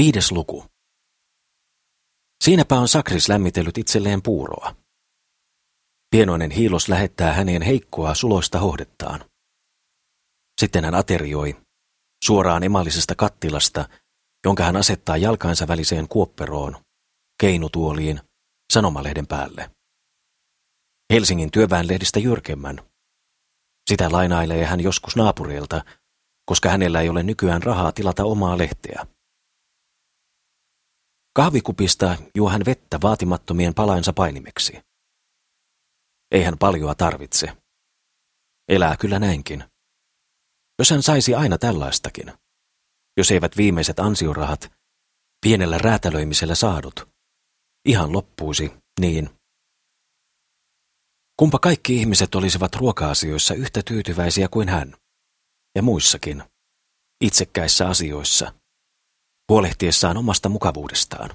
Viides luku. Siinäpä on Sakris lämmitellyt itselleen puuroa. Pienoinen hiilos lähettää häneen heikkoa suloista hohdettaan. Sitten hän aterioi suoraan emallisesta kattilasta, jonka hän asettaa jalkainsa väliseen kuopperoon, keinutuoliin, sanomalehden päälle. Helsingin työväenlehdistä jyrkemmän. Sitä lainailee hän joskus naapureilta, koska hänellä ei ole nykyään rahaa tilata omaa lehteä. Kahvikupista juo hän vettä vaatimattomien palainsa painimeksi. Ei hän paljoa tarvitse. Elää kyllä näinkin. Jos hän saisi aina tällaistakin, jos eivät viimeiset ansiorahat, pienellä räätälöimisellä saadut, ihan loppuisi, niin. Kumpa kaikki ihmiset olisivat ruoka-asioissa yhtä tyytyväisiä kuin hän, ja muissakin, itsekkäissä asioissa – huolehtiessaan omasta mukavuudestaan.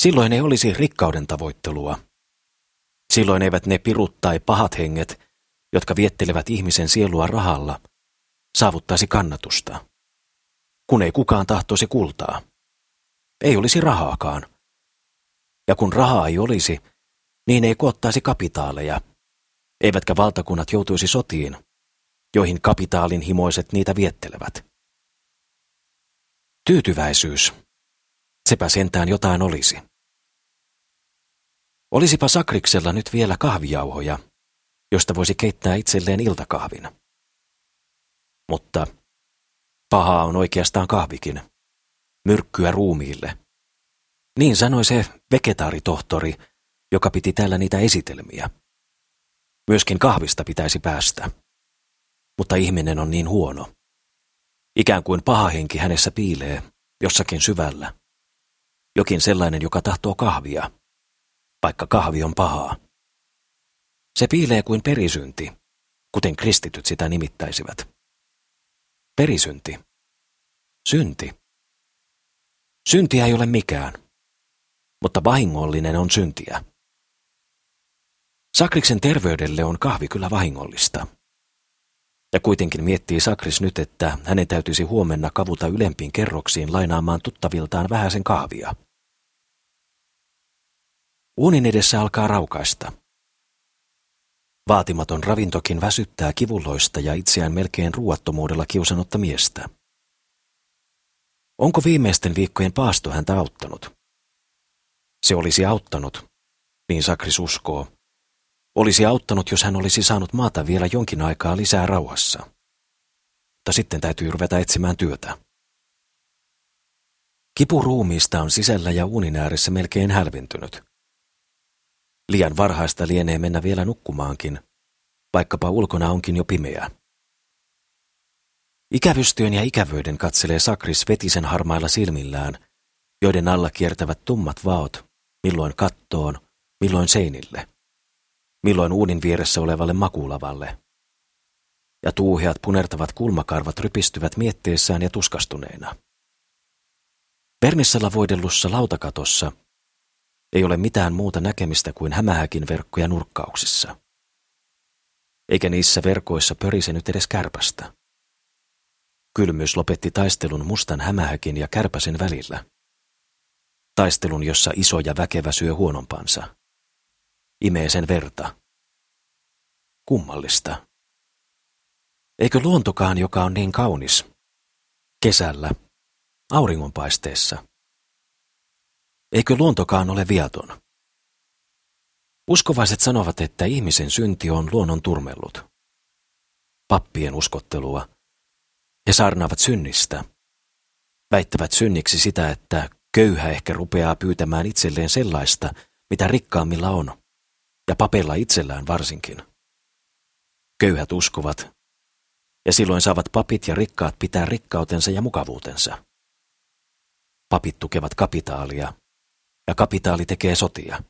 Silloin ei olisi rikkauden tavoittelua. Silloin eivät ne pirut tai pahat henget, jotka viettelevät ihmisen sielua rahalla, saavuttaisi kannatusta. Kun ei kukaan tahtoisi kultaa. Ei olisi rahaakaan. Ja kun rahaa ei olisi, niin ei koottaisi kapitaaleja, eivätkä valtakunnat joutuisi sotiin, joihin kapitaalin himoiset niitä viettelevät. Tyytyväisyys. Sepä sentään jotain olisi. Olisipa Sakriksella nyt vielä kahvijauhoja, josta voisi keittää itselleen iltakahvin. Mutta pahaa on oikeastaan kahvikin. Myrkkyä ruumiille. Niin sanoi se vegetaaritohtori, joka piti täällä niitä esitelmiä. Myöskin kahvista pitäisi päästä. Mutta ihminen on niin huono. Ikään kuin paha henki hänessä piilee, jossakin syvällä. Jokin sellainen, joka tahtoo kahvia, vaikka kahvi on pahaa. Se piilee kuin perisynti, kuten kristityt sitä nimittäisivät. Perisynti. Synti. Syntiä ei ole mikään, mutta vahingollinen on syntiä. Sakriksen terveydelle on kahvi kyllä vahingollista. Ja kuitenkin miettii Sakris nyt, että hänen täytyisi huomenna kavuta ylempiin kerroksiin lainaamaan tuttaviltaan vähäisen kahvia. Uunin edessä alkaa raukaista. Vaatimaton ravintokin väsyttää kivulloista ja itseään melkein ruuattomuudella kiusannutta miestä. Onko viimeisten viikkojen paasto häntä auttanut? Se olisi auttanut, niin Sakris uskoo, olisi auttanut, jos hän olisi saanut maata vielä jonkin aikaa lisää rauhassa. Mutta sitten täytyy ruveta etsimään työtä. Kipu ruumiista on sisällä ja uunin ääressä melkein hälventynyt. Liian varhaista lienee mennä vielä nukkumaankin, vaikkapa ulkona onkin jo pimeää. Ikävystyön ja ikävyyden katselee Sakris vetisen harmailla silmillään, joiden alla kiertävät tummat vaot, milloin kattoon, milloin seinille milloin uunin vieressä olevalle makulavalle. Ja tuuheat punertavat kulmakarvat rypistyvät mietteessään ja tuskastuneena. Pernissalla voidellussa lautakatossa ei ole mitään muuta näkemistä kuin hämähäkin verkkoja nurkkauksissa. Eikä niissä verkoissa pörise nyt edes kärpästä. Kylmyys lopetti taistelun mustan hämähäkin ja kärpäsen välillä. Taistelun, jossa iso ja väkevä syö huonompansa imee sen verta. Kummallista. Eikö luontokaan, joka on niin kaunis, kesällä, auringonpaisteessa? Eikö luontokaan ole viaton? Uskovaiset sanovat, että ihmisen synti on luonnon turmellut. Pappien uskottelua. He saarnaavat synnistä. Väittävät synniksi sitä, että köyhä ehkä rupeaa pyytämään itselleen sellaista, mitä rikkaammilla on ja papella itsellään varsinkin. Köyhät uskovat, ja silloin saavat papit ja rikkaat pitää rikkautensa ja mukavuutensa. Papit tukevat kapitaalia, ja kapitaali tekee sotia.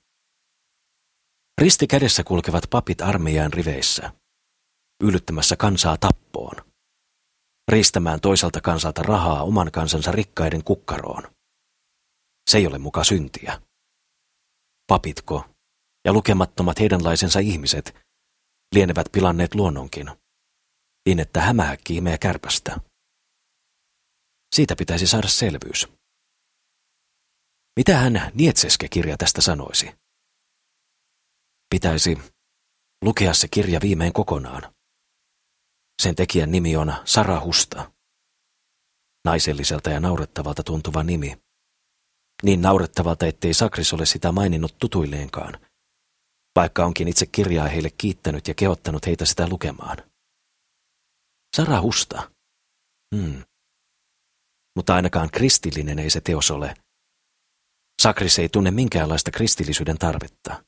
Risti kädessä kulkevat papit armeijan riveissä, yllyttämässä kansaa tappoon, riistämään toiselta kansalta rahaa oman kansansa rikkaiden kukkaroon. Se ei ole muka syntiä. Papitko ja lukemattomat heidänlaisensa ihmiset lienevät pilanneet luonnonkin, niin että hämähäkki imee kärpästä. Siitä pitäisi saada selvyys. Mitä hän Nietseske-kirja tästä sanoisi? Pitäisi lukea se kirja viimein kokonaan. Sen tekijän nimi on Sara Husta. Naiselliselta ja naurettavalta tuntuva nimi. Niin naurettavalta, ettei Sakris ole sitä maininnut tutuilleenkaan, vaikka onkin itse kirjaa heille kiittänyt ja kehottanut heitä sitä lukemaan. Sara Husta. Hmm. Mutta ainakaan kristillinen ei se teos ole. Sakris ei tunne minkäänlaista kristillisyyden tarvetta.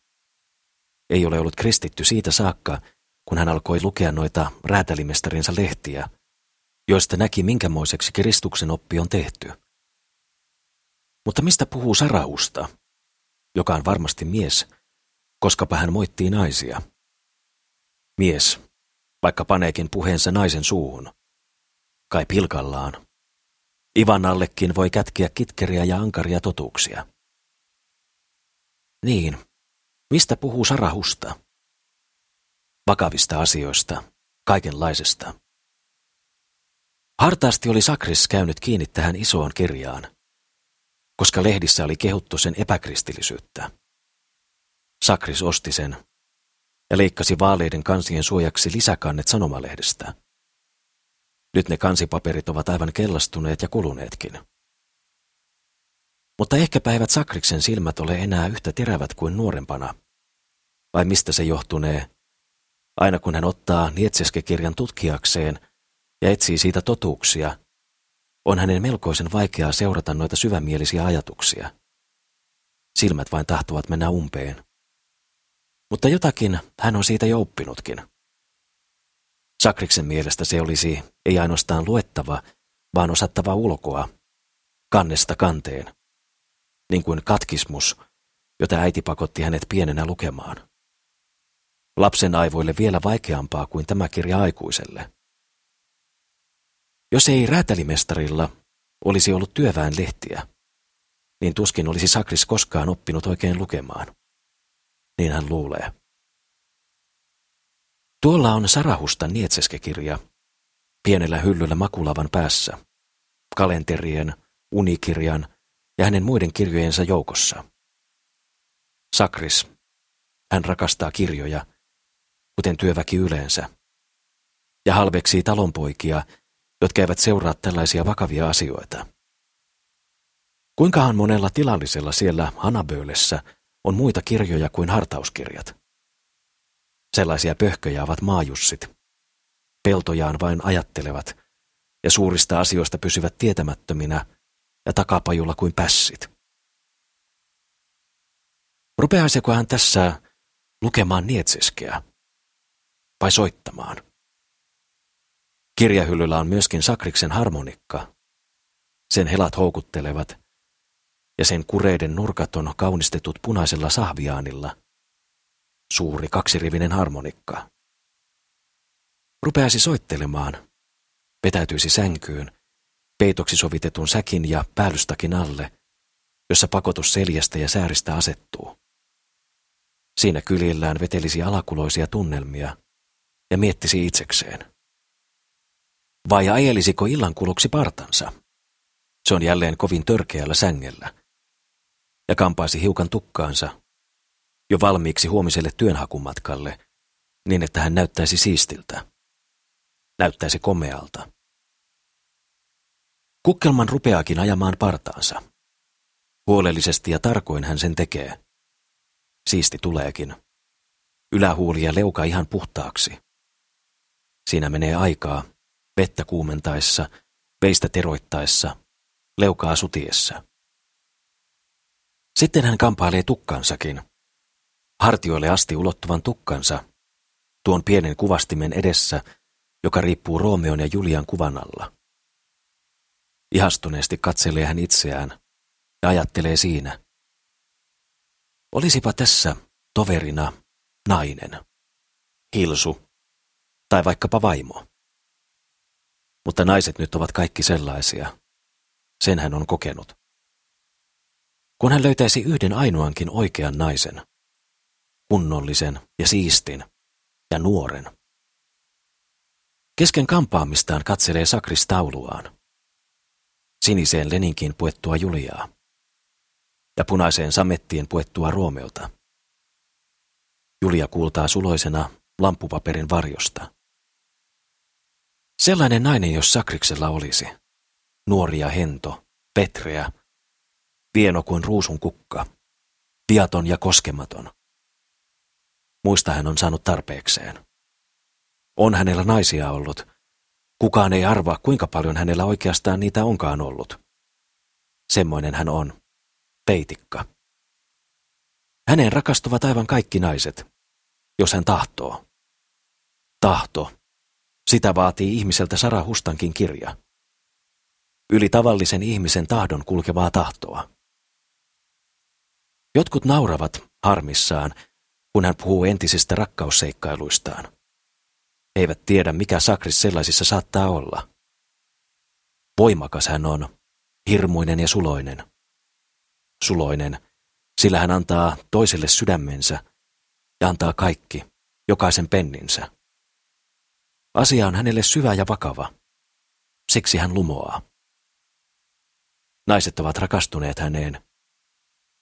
Ei ole ollut kristitty siitä saakka, kun hän alkoi lukea noita räätälimestarinsa lehtiä, joista näki minkämoiseksi Kristuksen oppi on tehty. Mutta mistä puhuu Sarahusta, joka on varmasti mies, koskapa hän moittii naisia? Mies, vaikka paneekin puheensa naisen suuhun. Kai pilkallaan. Ivan allekin voi kätkiä kitkeriä ja ankaria totuuksia. Niin, mistä puhuu Sarahusta? Vakavista asioista, kaikenlaisesta. Hartaasti oli Sakris käynyt kiinni tähän isoon kirjaan, koska lehdissä oli kehuttu sen epäkristillisyyttä. Sakris osti sen ja leikkasi vaaleiden kansien suojaksi lisäkannet sanomalehdestä. Nyt ne kansipaperit ovat aivan kellastuneet ja kuluneetkin. Mutta ehkä päivät Sakriksen silmät ole enää yhtä terävät kuin nuorempana. Vai mistä se johtunee? Aina kun hän ottaa Nietseske-kirjan tutkijakseen ja etsii siitä totuuksia, on hänen melkoisen vaikeaa seurata noita syvämielisiä ajatuksia. Silmät vain tahtovat mennä umpeen. Mutta jotakin hän on siitä jo oppinutkin. Sakriksen mielestä se olisi ei ainoastaan luettava, vaan osattava ulkoa, kannesta kanteen, niin kuin katkismus, jota äiti pakotti hänet pienenä lukemaan. Lapsen aivoille vielä vaikeampaa kuin tämä kirja aikuiselle. Jos ei räätälimestarilla olisi ollut työväen lehtiä, niin tuskin olisi Sakris koskaan oppinut oikein lukemaan. Niin hän luulee. Tuolla on Sarahusta Nietseske-kirja, pienellä hyllyllä makulavan päässä, kalenterien, unikirjan ja hänen muiden kirjojensa joukossa. Sakris, hän rakastaa kirjoja, kuten työväki yleensä, ja halveksii talonpoikia, jotka eivät seuraa tällaisia vakavia asioita. Kuinkahan monella tilallisella siellä Hanaböölessä on muita kirjoja kuin hartauskirjat? Sellaisia pöhköjä ovat maajussit. Peltojaan vain ajattelevat ja suurista asioista pysyvät tietämättöminä ja takapajulla kuin pässit. Rupeaisiko hän tässä lukemaan nietseskeä vai soittamaan? Kirjahyllyllä on myöskin Sakriksen harmonikka. Sen helat houkuttelevat ja sen kureiden nurkat on kaunistetut punaisella sahviaanilla – suuri kaksirivinen harmonikka. Rupeaisi soittelemaan, vetäytyisi sänkyyn, peitoksi sovitetun säkin ja päällystakin alle, jossa pakotus seljästä ja sääristä asettuu. Siinä kylillään vetelisi alakuloisia tunnelmia ja miettisi itsekseen. Vai ajelisiko illankuluksi partansa? Se on jälleen kovin törkeällä sängellä. Ja kampaisi hiukan tukkaansa jo valmiiksi huomiselle työnhakumatkalle, niin että hän näyttäisi siistiltä. Näyttäisi komealta. Kukkelman rupeakin ajamaan partaansa. Huolellisesti ja tarkoin hän sen tekee. Siisti tuleekin. Ylähuuli ja leuka ihan puhtaaksi. Siinä menee aikaa, vettä kuumentaessa, veistä teroittaessa, leukaa sutiessa. Sitten hän kampailee tukkansakin – hartioille asti ulottuvan tukkansa, tuon pienen kuvastimen edessä, joka riippuu Roomeon ja Julian kuvan alla. Ihastuneesti katselee hän itseään ja ajattelee siinä. Olisipa tässä toverina nainen, hilsu tai vaikkapa vaimo. Mutta naiset nyt ovat kaikki sellaisia. Sen hän on kokenut. Kun hän löytäisi yhden ainoankin oikean naisen, kunnollisen ja siistin ja nuoren. Kesken kampaamistaan katselee Sakris tauluaan. siniseen leninkiin puettua Juliaa ja punaiseen samettiin puettua Roomeota. Julia kuultaa suloisena lampupaperin varjosta. Sellainen nainen, jos Sakriksella olisi. Nuori ja hento, petreä, vieno kuin ruusun kukka, viaton ja koskematon. Muista hän on saanut tarpeekseen. On hänellä naisia ollut. Kukaan ei arvaa, kuinka paljon hänellä oikeastaan niitä onkaan ollut. Semmoinen hän on. Peitikka. Häneen rakastuvat aivan kaikki naiset, jos hän tahtoo. Tahto. Sitä vaatii ihmiseltä Sara Hustankin kirja. Yli tavallisen ihmisen tahdon kulkevaa tahtoa. Jotkut nauravat harmissaan, kun hän puhuu entisistä rakkausseikkailuistaan. He eivät tiedä, mikä sakris sellaisissa saattaa olla. Voimakas hän on, hirmuinen ja suloinen. Suloinen, sillä hän antaa toiselle sydämensä ja antaa kaikki, jokaisen penninsä. Asia on hänelle syvä ja vakava. Siksi hän lumoaa. Naiset ovat rakastuneet häneen.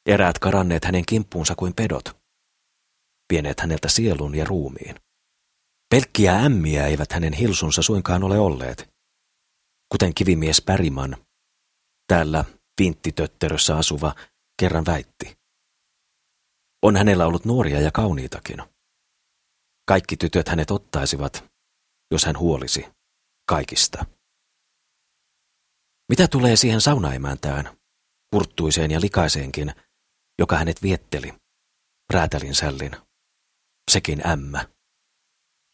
Eräät karanneet hänen kimppuunsa kuin pedot. Vieneet häneltä sielun ja ruumiin. Pelkkiä ämmiä eivät hänen hilsunsa suinkaan ole olleet. Kuten kivimies Päriman, täällä vinttitötterössä asuva, kerran väitti. On hänellä ollut nuoria ja kauniitakin. Kaikki tytöt hänet ottaisivat, jos hän huolisi kaikista. Mitä tulee siihen saunaemäntään, kurttuiseen ja likaiseenkin, joka hänet vietteli, räätälin sällin, sekin ämmä.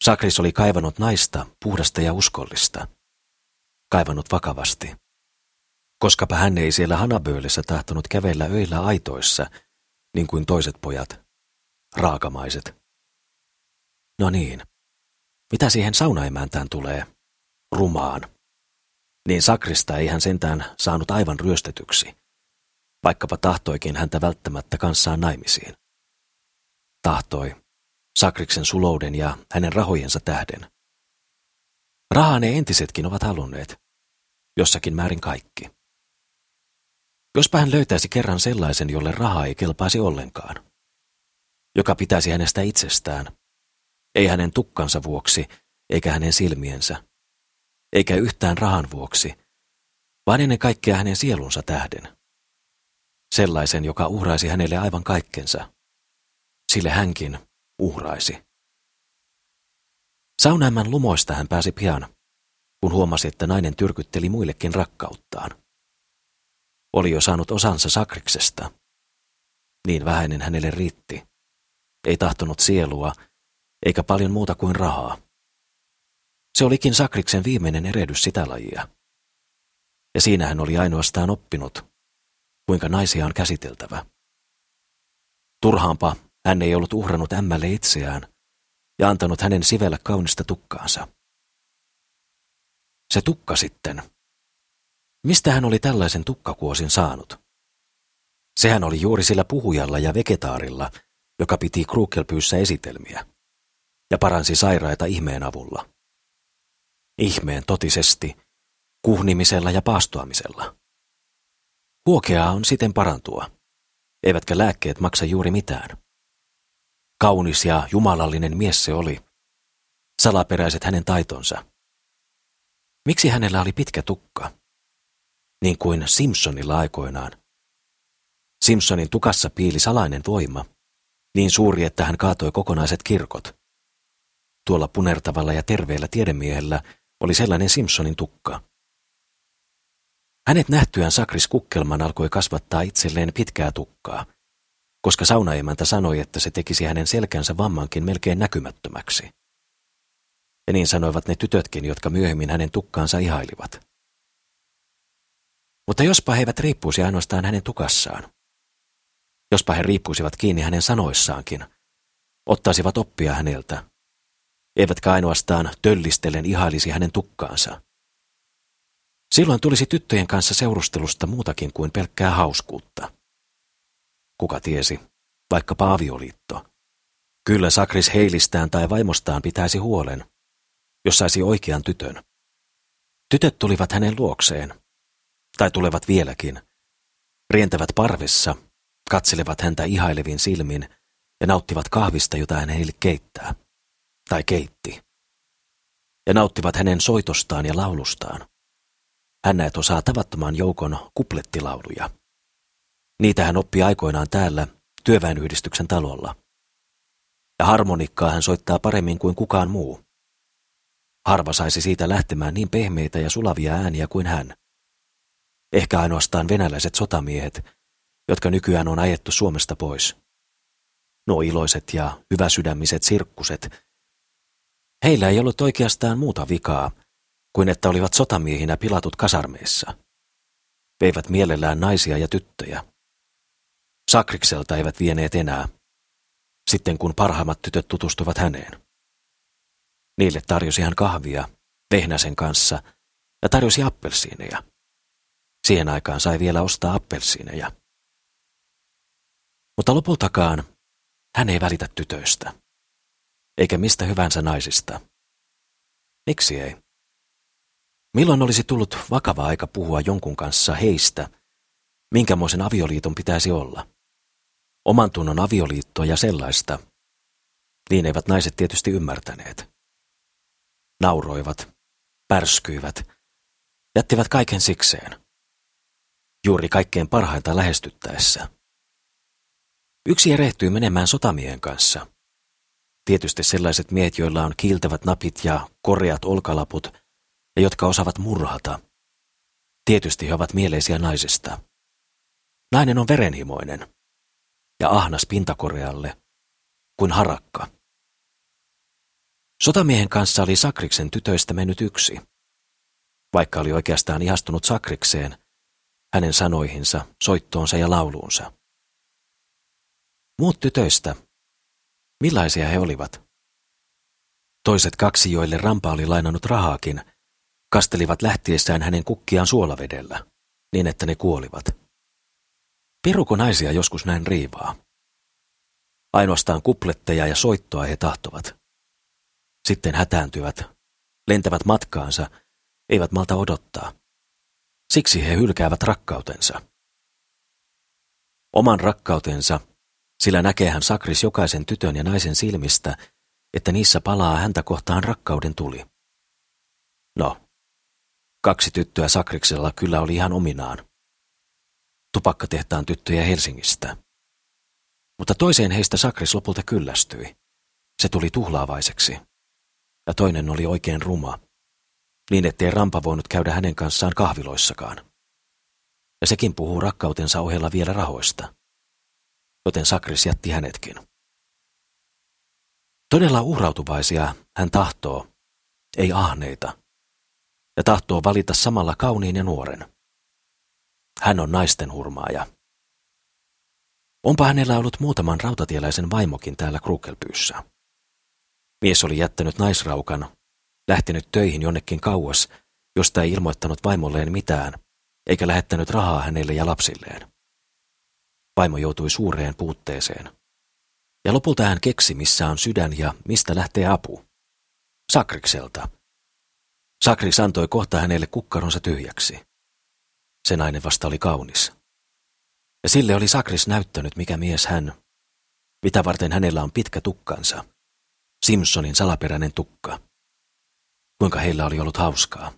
Sakris oli kaivannut naista, puhdasta ja uskollista. Kaivannut vakavasti. Koskapa hän ei siellä Hanaböölissä tahtonut kävellä öillä aitoissa, niin kuin toiset pojat, raakamaiset. No niin, mitä siihen saunaemäntään tulee? Rumaan. Niin sakrista ei hän sentään saanut aivan ryöstetyksi, vaikkapa tahtoikin häntä välttämättä kanssaan naimisiin. Tahtoi, Sakriksen sulouden ja hänen rahojensa tähden. Rahaa ne entisetkin ovat halunneet, jossakin määrin kaikki. Jospa hän löytäisi kerran sellaisen, jolle raha ei kelpaisi ollenkaan, joka pitäisi hänestä itsestään, ei hänen tukkansa vuoksi, eikä hänen silmiensä, eikä yhtään rahan vuoksi, vaan ennen kaikkea hänen sielunsa tähden. Sellaisen, joka uhraisi hänelle aivan kaikkensa. Sille hänkin uhraisi. Saunaimman lumoista hän pääsi pian, kun huomasi, että nainen tyrkytteli muillekin rakkauttaan. Oli jo saanut osansa sakriksesta. Niin vähäinen hänelle riitti. Ei tahtonut sielua, eikä paljon muuta kuin rahaa. Se olikin Sakriksen viimeinen erehdys sitä lajia. Ja siinä hän oli ainoastaan oppinut, kuinka naisia on käsiteltävä. Turhaanpa hän ei ollut uhrannut ämmälle itseään ja antanut hänen sivellä kaunista tukkaansa. Se tukka sitten. Mistä hän oli tällaisen tukkakuosin saanut? Sehän oli juuri sillä puhujalla ja vegetaarilla, joka piti Krukelpyyssä esitelmiä ja paransi sairaita ihmeen avulla. Ihmeen totisesti, kuhnimisella ja paastoamisella. Huokeaa on siten parantua, eivätkä lääkkeet maksa juuri mitään. Kaunis ja jumalallinen mies se oli. Salaperäiset hänen taitonsa. Miksi hänellä oli pitkä tukka? Niin kuin Simpsonilla aikoinaan. Simpsonin tukassa piili salainen voima, niin suuri, että hän kaatoi kokonaiset kirkot. Tuolla punertavalla ja terveellä tiedemiehellä oli sellainen Simpsonin tukka. Hänet nähtyään Sakris Kukkelman alkoi kasvattaa itselleen pitkää tukkaa – koska saunaemäntä sanoi, että se tekisi hänen selkänsä vammankin melkein näkymättömäksi. Ja niin sanoivat ne tytötkin, jotka myöhemmin hänen tukkaansa ihailivat. Mutta jospa he eivät riippuisi ainoastaan hänen tukassaan. Jospa he riippuisivat kiinni hänen sanoissaankin, ottaisivat oppia häneltä, eivätkä ainoastaan töllistellen ihailisi hänen tukkaansa. Silloin tulisi tyttöjen kanssa seurustelusta muutakin kuin pelkkää hauskuutta. Kuka tiesi, vaikka paavioliitto. Kyllä Sakris heilistään tai vaimostaan pitäisi huolen, jos saisi oikean tytön. Tytöt tulivat hänen luokseen. Tai tulevat vieläkin. Rientävät parvessa, katselevat häntä ihailevin silmin ja nauttivat kahvista, jota hän heille keittää. Tai keitti. Ja nauttivat hänen soitostaan ja laulustaan. Hän näet osaa tavattoman joukon kuplettilauluja. Niitä hän oppi aikoinaan täällä työväenyhdistyksen talolla. Ja harmonikkaa hän soittaa paremmin kuin kukaan muu. Harva saisi siitä lähtemään niin pehmeitä ja sulavia ääniä kuin hän. Ehkä ainoastaan venäläiset sotamiehet, jotka nykyään on ajettu Suomesta pois. Nuo iloiset ja hyväsydämiset sirkkuset. Heillä ei ollut oikeastaan muuta vikaa, kuin että olivat sotamiehinä pilatut kasarmeissa. Veivät mielellään naisia ja tyttöjä. Sakrikselta eivät vieneet enää, sitten kun parhaimmat tytöt tutustuvat häneen. Niille tarjosi hän kahvia vehnäsen kanssa ja tarjosi appelsiineja. Siihen aikaan sai vielä ostaa appelsiineja. Mutta lopultakaan hän ei välitä tytöistä, eikä mistä hyvänsä naisista. Miksi ei? Milloin olisi tullut vakava aika puhua jonkun kanssa heistä, minkämoisen avioliiton pitäisi olla? Oman tunnon avioliittoa ja sellaista, niin eivät naiset tietysti ymmärtäneet. Nauroivat, pärskyivät, jättivät kaiken sikseen. Juuri kaikkein parhainta lähestyttäessä. Yksi erehtyy menemään sotamiehen kanssa. Tietysti sellaiset miehet, joilla on kiiltävät napit ja koreat olkalaput ja jotka osaavat murhata. Tietysti he ovat mieleisiä naisista. Nainen on verenhimoinen ja ahnas pintakorealle kuin harakka. Sotamiehen kanssa oli Sakriksen tytöistä mennyt yksi. Vaikka oli oikeastaan ihastunut Sakrikseen, hänen sanoihinsa, soittoonsa ja lauluunsa. Muut tytöistä, millaisia he olivat? Toiset kaksi, joille Rampa oli lainannut rahaakin, kastelivat lähtiessään hänen kukkiaan suolavedellä, niin että ne kuolivat. Piruko naisia joskus näin riivaa? Ainoastaan kupletteja ja soittoa he tahtovat. Sitten hätääntyvät, lentävät matkaansa, eivät malta odottaa. Siksi he hylkäävät rakkautensa. Oman rakkautensa, sillä näkee hän Sakris jokaisen tytön ja naisen silmistä, että niissä palaa häntä kohtaan rakkauden tuli. No, kaksi tyttöä Sakriksella kyllä oli ihan ominaan. Tupakkatehtaan tyttöjä Helsingistä. Mutta toiseen heistä Sakris lopulta kyllästyi. Se tuli tuhlaavaiseksi. Ja toinen oli oikein ruma niin ettei Rampa voinut käydä hänen kanssaan kahviloissakaan. Ja sekin puhuu rakkautensa ohella vielä rahoista. Joten Sakris jätti hänetkin. Todella uhrautuvaisia hän tahtoo, ei ahneita, ja tahtoo valita samalla kauniin ja nuoren. Hän on naisten hurmaaja. Onpa hänellä ollut muutaman rautatieläisen vaimokin täällä Krukelpyyssä. Mies oli jättänyt naisraukan lähtenyt töihin jonnekin kauas, josta ei ilmoittanut vaimolleen mitään, eikä lähettänyt rahaa hänelle ja lapsilleen. Vaimo joutui suureen puutteeseen. Ja lopulta hän keksi, missä on sydän ja mistä lähtee apu. Sakrikselta. Sakris antoi kohta hänelle kukkaronsa tyhjäksi. Se nainen vasta oli kaunis. Ja sille oli Sakris näyttänyt, mikä mies hän, mitä varten hänellä on pitkä tukkansa. Simpsonin salaperäinen tukka kuinka heillä oli ollut hauskaa.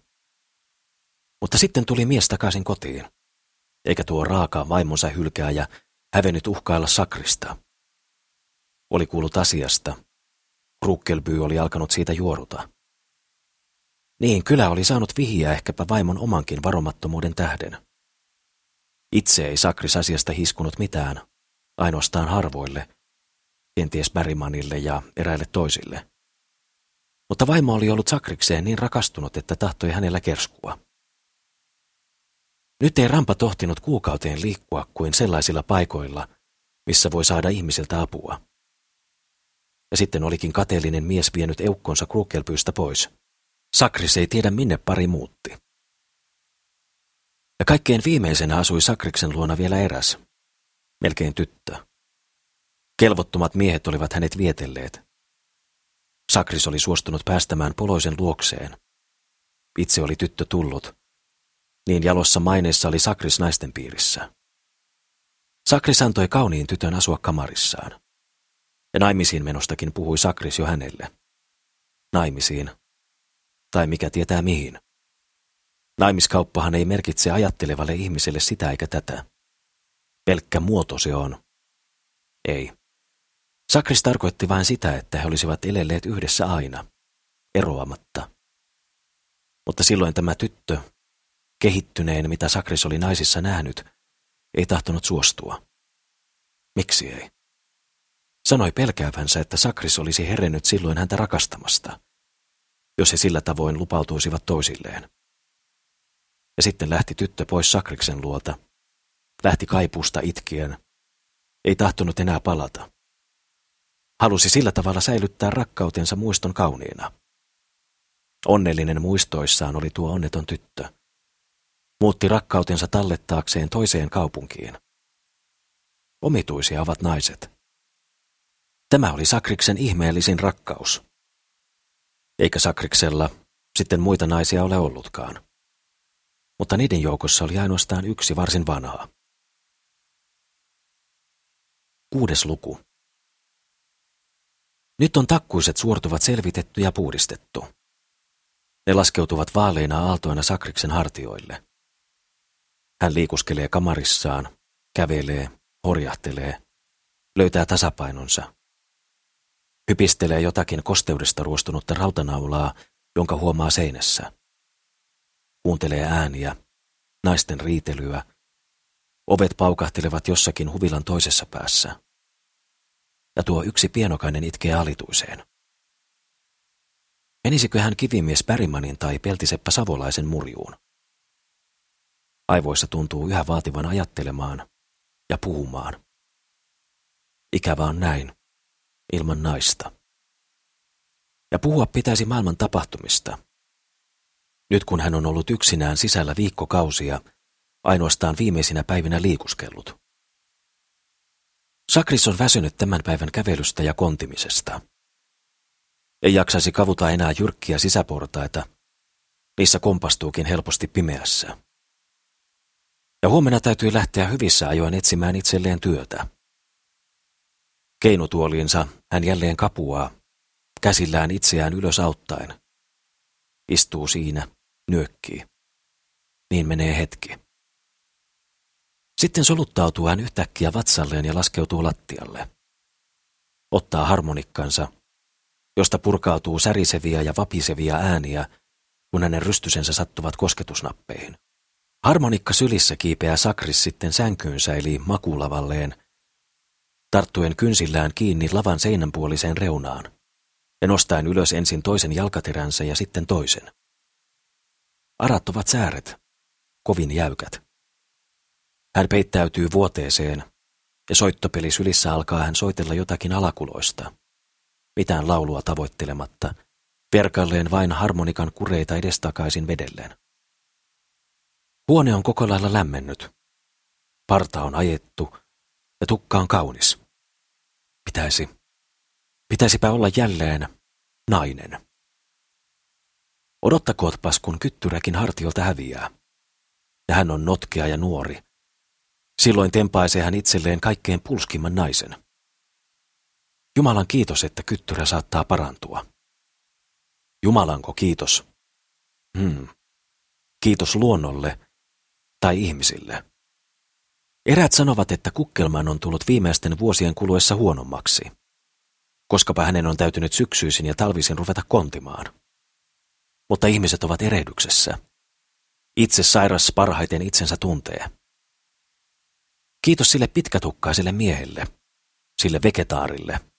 Mutta sitten tuli mies takaisin kotiin, eikä tuo raaka vaimonsa hylkää ja hävennyt uhkailla sakrista. Oli kuullut asiasta. Krukkelby oli alkanut siitä juoruta. Niin, kyllä oli saanut vihiä ehkäpä vaimon omankin varomattomuuden tähden. Itse ei Sakris asiasta hiskunut mitään, ainoastaan harvoille, kenties Bärimanille ja eräille toisille. Mutta vaimo oli ollut Sakrikseen niin rakastunut, että tahtoi hänellä kerskua. Nyt ei Rampa tohtinut kuukauteen liikkua kuin sellaisilla paikoilla, missä voi saada ihmisiltä apua. Ja sitten olikin kateellinen mies vienyt eukkonsa krukelpyystä pois. Sakris ei tiedä minne pari muutti. Ja kaikkein viimeisenä asui Sakriksen luona vielä eräs, melkein tyttö. Kelvottomat miehet olivat hänet vietelleet, Sakris oli suostunut päästämään poloisen luokseen. Itse oli tyttö tullut. niin jalossa maineessa oli Sakris naisten piirissä. Sakris antoi kauniin tytön asua kamarissaan. Ja naimisiin menostakin puhui Sakris jo hänelle. Naimisiin. Tai mikä tietää mihin. Naimiskauppahan ei merkitse ajattelevalle ihmiselle sitä eikä tätä. Pelkkä muoto se on. Ei. Sakris tarkoitti vain sitä, että he olisivat elelleet yhdessä aina, eroamatta. Mutta silloin tämä tyttö, kehittyneen mitä Sakris oli naisissa nähnyt, ei tahtonut suostua. Miksi ei? Sanoi pelkäävänsä, että Sakris olisi herennyt silloin häntä rakastamasta, jos he sillä tavoin lupautuisivat toisilleen. Ja sitten lähti tyttö pois Sakriksen luota. Lähti kaipuusta itkien. Ei tahtonut enää palata. Halusi sillä tavalla säilyttää rakkautensa muiston kauniina. Onnellinen muistoissaan oli tuo onneton tyttö. Muutti rakkautensa tallettaakseen toiseen kaupunkiin. Omituisia ovat naiset. Tämä oli Sakriksen ihmeellisin rakkaus. Eikä Sakriksella sitten muita naisia ole ollutkaan. Mutta niiden joukossa oli ainoastaan yksi varsin vanha. Kuudes luku. Nyt on takkuiset suortuvat selvitetty ja puhdistettu. Ne laskeutuvat vaaleina aaltoina Sakriksen hartioille. Hän liikuskelee kamarissaan, kävelee, horjahtelee, löytää tasapainonsa. Hypistelee jotakin kosteudesta ruostunutta rautanaulaa, jonka huomaa seinässä. Kuuntelee ääniä, naisten riitelyä. Ovet paukahtelevat jossakin huvilan toisessa päässä. Ja tuo yksi pienokainen itkee alituiseen. Menisikö hän kivimies Pärimanin tai peltiseppä Savolaisen murjuun? Aivoissa tuntuu yhä vaativan ajattelemaan ja puhumaan. Ikävä on näin, ilman naista. Ja puhua pitäisi maailman tapahtumista. Nyt kun hän on ollut yksinään sisällä viikkokausia, ainoastaan viimeisinä päivinä liikuskellut. Sakris on väsynyt tämän päivän kävelystä ja kontimisesta. Ei jaksaisi kavuta enää jyrkkiä sisäportaita. Niissä kompastuukin helposti pimeässä. Ja huomenna täytyy lähteä hyvissä ajoin etsimään itselleen työtä. Keinutuoliinsa hän jälleen kapuaa, käsillään itseään ylös auttaen. Istuu siinä, nyökkii. Niin menee hetki. Sitten soluttautuu hän yhtäkkiä vatsalleen ja laskeutuu lattialle. Ottaa harmonikkansa josta purkautuu säriseviä ja vapisevia ääniä, kun hänen rystysensä sattuvat kosketusnappeihin. Harmonikka sylissä kiipeää sakris sitten sänkyynsä eli makulavalleen, tarttuen kynsillään kiinni lavan seinänpuoliseen reunaan ja nostaen ylös ensin toisen jalkateränsä ja sitten toisen. Arat ovat sääret, kovin jäykät. Hän peittäytyy vuoteeseen ja soittopeli sylissä alkaa hän soitella jotakin alakuloista mitään laulua tavoittelematta, perkalleen vain harmonikan kureita edestakaisin vedelleen. Huone on koko lailla lämmennyt. Parta on ajettu ja tukka on kaunis. Pitäisi, pitäisipä olla jälleen nainen. Odottakootpas, kun kyttyräkin hartiolta häviää. Ja hän on notkea ja nuori. Silloin tempaisee hän itselleen kaikkein pulskimman naisen. Jumalan kiitos, että kyttyrä saattaa parantua. Jumalanko kiitos? Hmm. Kiitos luonnolle tai ihmisille. Eräät sanovat, että kukkelman on tullut viimeisten vuosien kuluessa huonommaksi, koskapa hänen on täytynyt syksyisin ja talvisin ruveta kontimaan. Mutta ihmiset ovat erehdyksessä. Itse sairas parhaiten itsensä tuntee. Kiitos sille pitkätukkaiselle miehelle, sille vegetaarille –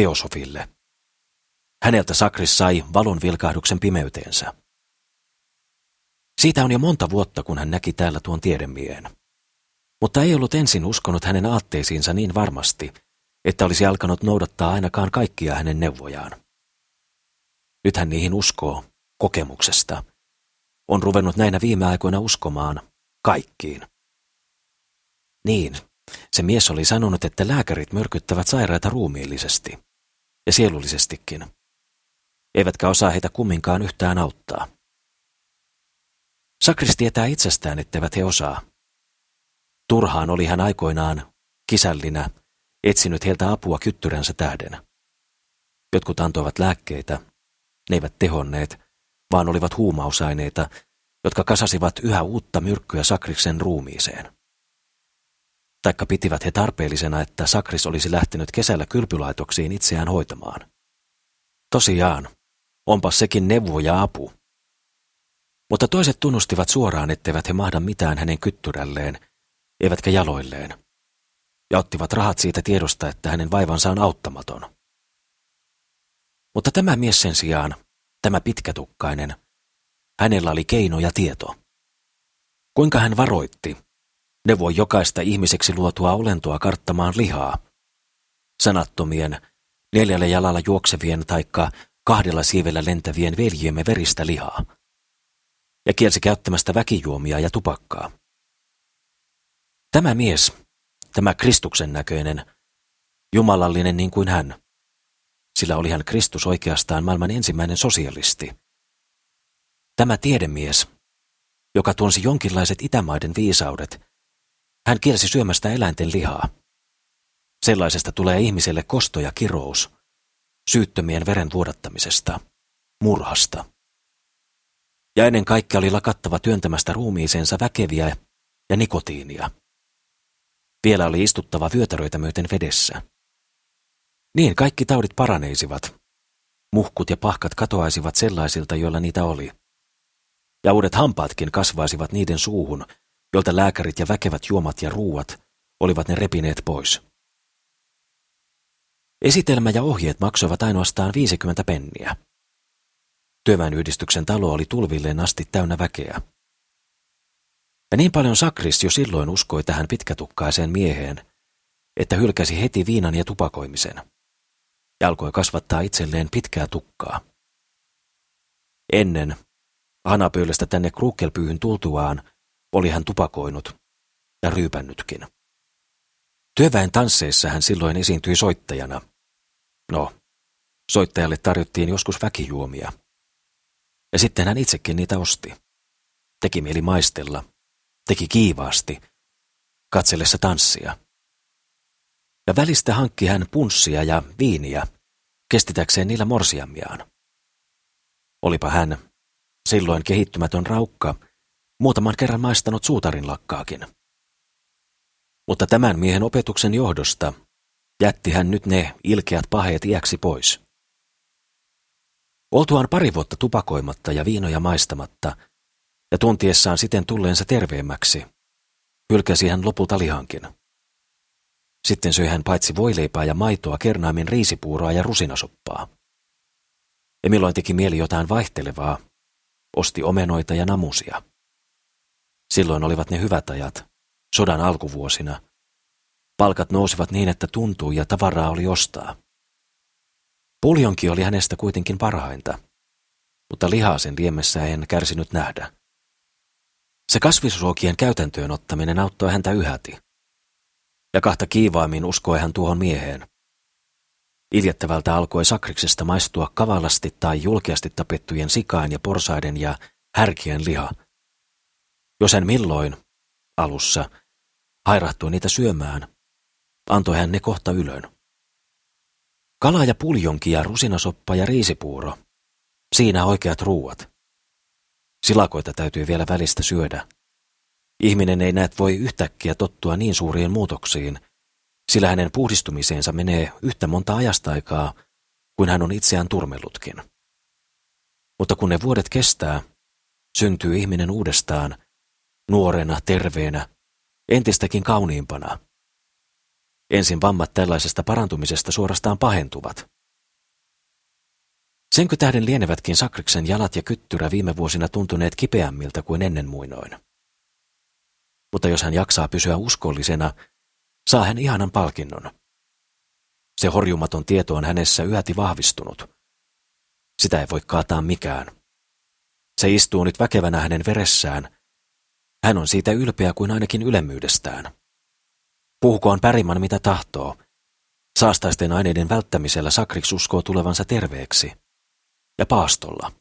teosofille. Häneltä Sakris sai valon vilkahduksen pimeyteensä. Siitä on jo monta vuotta, kun hän näki täällä tuon tiedemiehen. Mutta ei ollut ensin uskonut hänen aatteisiinsa niin varmasti, että olisi alkanut noudattaa ainakaan kaikkia hänen neuvojaan. Nyt hän niihin uskoo, kokemuksesta. On ruvennut näinä viime aikoina uskomaan kaikkiin. Niin, se mies oli sanonut, että lääkärit mörkyttävät sairaita ruumiillisesti ja sielullisestikin, eivätkä osaa heitä kumminkaan yhtään auttaa. Sakris tietää itsestään, etteivät he osaa. Turhaan oli hän aikoinaan, kisällinä, etsinyt heiltä apua kyttyränsä tähden. Jotkut antoivat lääkkeitä, ne eivät tehonneet, vaan olivat huumausaineita, jotka kasasivat yhä uutta myrkkyä Sakriksen ruumiiseen. Taikka pitivät he tarpeellisena, että Sakris olisi lähtenyt kesällä kylpylaitoksiin itseään hoitamaan. Tosiaan, onpas sekin neuvo ja apu. Mutta toiset tunnustivat suoraan, etteivät he mahda mitään hänen kyttyrälleen, eivätkä jaloilleen, ja ottivat rahat siitä tiedosta, että hänen vaivansa on auttamaton. Mutta tämä mies sen sijaan, tämä pitkätukkainen, hänellä oli keino ja tieto. Kuinka hän varoitti, neuvoi jokaista ihmiseksi luotua olentoa karttamaan lihaa, sanattomien, neljällä jalalla juoksevien taikka kahdella siivellä lentävien veljiemme veristä lihaa, ja kielsi käyttämästä väkijuomia ja tupakkaa. Tämä mies, tämä Kristuksen näköinen, jumalallinen niin kuin hän, sillä oli hän Kristus oikeastaan maailman ensimmäinen sosialisti. Tämä tiedemies, joka tunsi jonkinlaiset itämaiden viisaudet, hän kielsi syömästä eläinten lihaa. Sellaisesta tulee ihmiselle kosto ja kirous, syyttömien veren vuodattamisesta, murhasta. Ja ennen kaikkea oli lakattava työntämästä ruumiiseensa väkeviä ja nikotiinia. Vielä oli istuttava vyötäröitä myöten vedessä. Niin kaikki taudit paraneisivat. Muhkut ja pahkat katoaisivat sellaisilta, joilla niitä oli. Ja uudet hampaatkin kasvaisivat niiden suuhun, jolta lääkärit ja väkevät juomat ja ruuat olivat ne repineet pois. Esitelmä ja ohjeet maksoivat ainoastaan 50 penniä. Työväenyhdistyksen talo oli tulvilleen asti täynnä väkeä. Ja niin paljon Sakris jo silloin uskoi tähän pitkätukkaiseen mieheen, että hylkäsi heti viinan ja tupakoimisen ja alkoi kasvattaa itselleen pitkää tukkaa. Ennen Hanapöydästä tänne krukkelpyyhyn tultuaan oli hän tupakoinut ja ryypännytkin. Työväen tansseissa hän silloin esiintyi soittajana. No, soittajalle tarjottiin joskus väkijuomia. Ja sitten hän itsekin niitä osti. Teki mieli maistella, teki kiivaasti, katsellessa tanssia. Ja välistä hankki hän punssia ja viiniä, kestitäkseen niillä morsiammiaan. Olipa hän, silloin kehittymätön raukka, muutaman kerran maistanut suutarin lakkaakin. Mutta tämän miehen opetuksen johdosta jätti hän nyt ne ilkeät paheet iäksi pois. Oltuaan pari vuotta tupakoimatta ja viinoja maistamatta, ja tuntiessaan siten tulleensa terveemmäksi, hylkäsi hän lopulta lihankin. Sitten söi hän paitsi voileipää ja maitoa kernaimin riisipuuroa ja rusinasoppaa. Ja milloin teki mieli jotain vaihtelevaa, osti omenoita ja namusia. Silloin olivat ne hyvät ajat, sodan alkuvuosina. Palkat nousivat niin, että tuntui ja tavaraa oli ostaa. Puljonki oli hänestä kuitenkin parhainta, mutta lihaa sen liemessä en kärsinyt nähdä. Se kasvisruokien käytäntöön ottaminen auttoi häntä yhäti. Ja kahta kiivaammin uskoi hän tuohon mieheen. Iljettävältä alkoi sakriksesta maistua kavallasti tai julkeasti tapettujen sikain ja porsaiden ja härkien liha – jos hän milloin, alussa, hairahtui niitä syömään, antoi hän ne kohta ylön. Kala ja puljonki ja rusinasoppa ja riisipuuro, siinä oikeat ruuat. Silakoita täytyy vielä välistä syödä. Ihminen ei näet voi yhtäkkiä tottua niin suuriin muutoksiin, sillä hänen puhdistumiseensa menee yhtä monta ajasta aikaa, kuin hän on itseään turmellutkin. Mutta kun ne vuodet kestää, syntyy ihminen uudestaan – nuorena, terveenä, entistäkin kauniimpana. Ensin vammat tällaisesta parantumisesta suorastaan pahentuvat. Senkö tähden lienevätkin Sakriksen jalat ja kyttyrä viime vuosina tuntuneet kipeämmiltä kuin ennen muinoin. Mutta jos hän jaksaa pysyä uskollisena, saa hän ihanan palkinnon. Se horjumaton tieto on hänessä yhäti vahvistunut. Sitä ei voi kaataa mikään. Se istuu nyt väkevänä hänen veressään – hän on siitä ylpeä kuin ainakin ylemmyydestään. Puhukoon Päriman mitä tahtoo. Saastaisten aineiden välttämisellä Sakriks uskoo tulevansa terveeksi. Ja paastolla.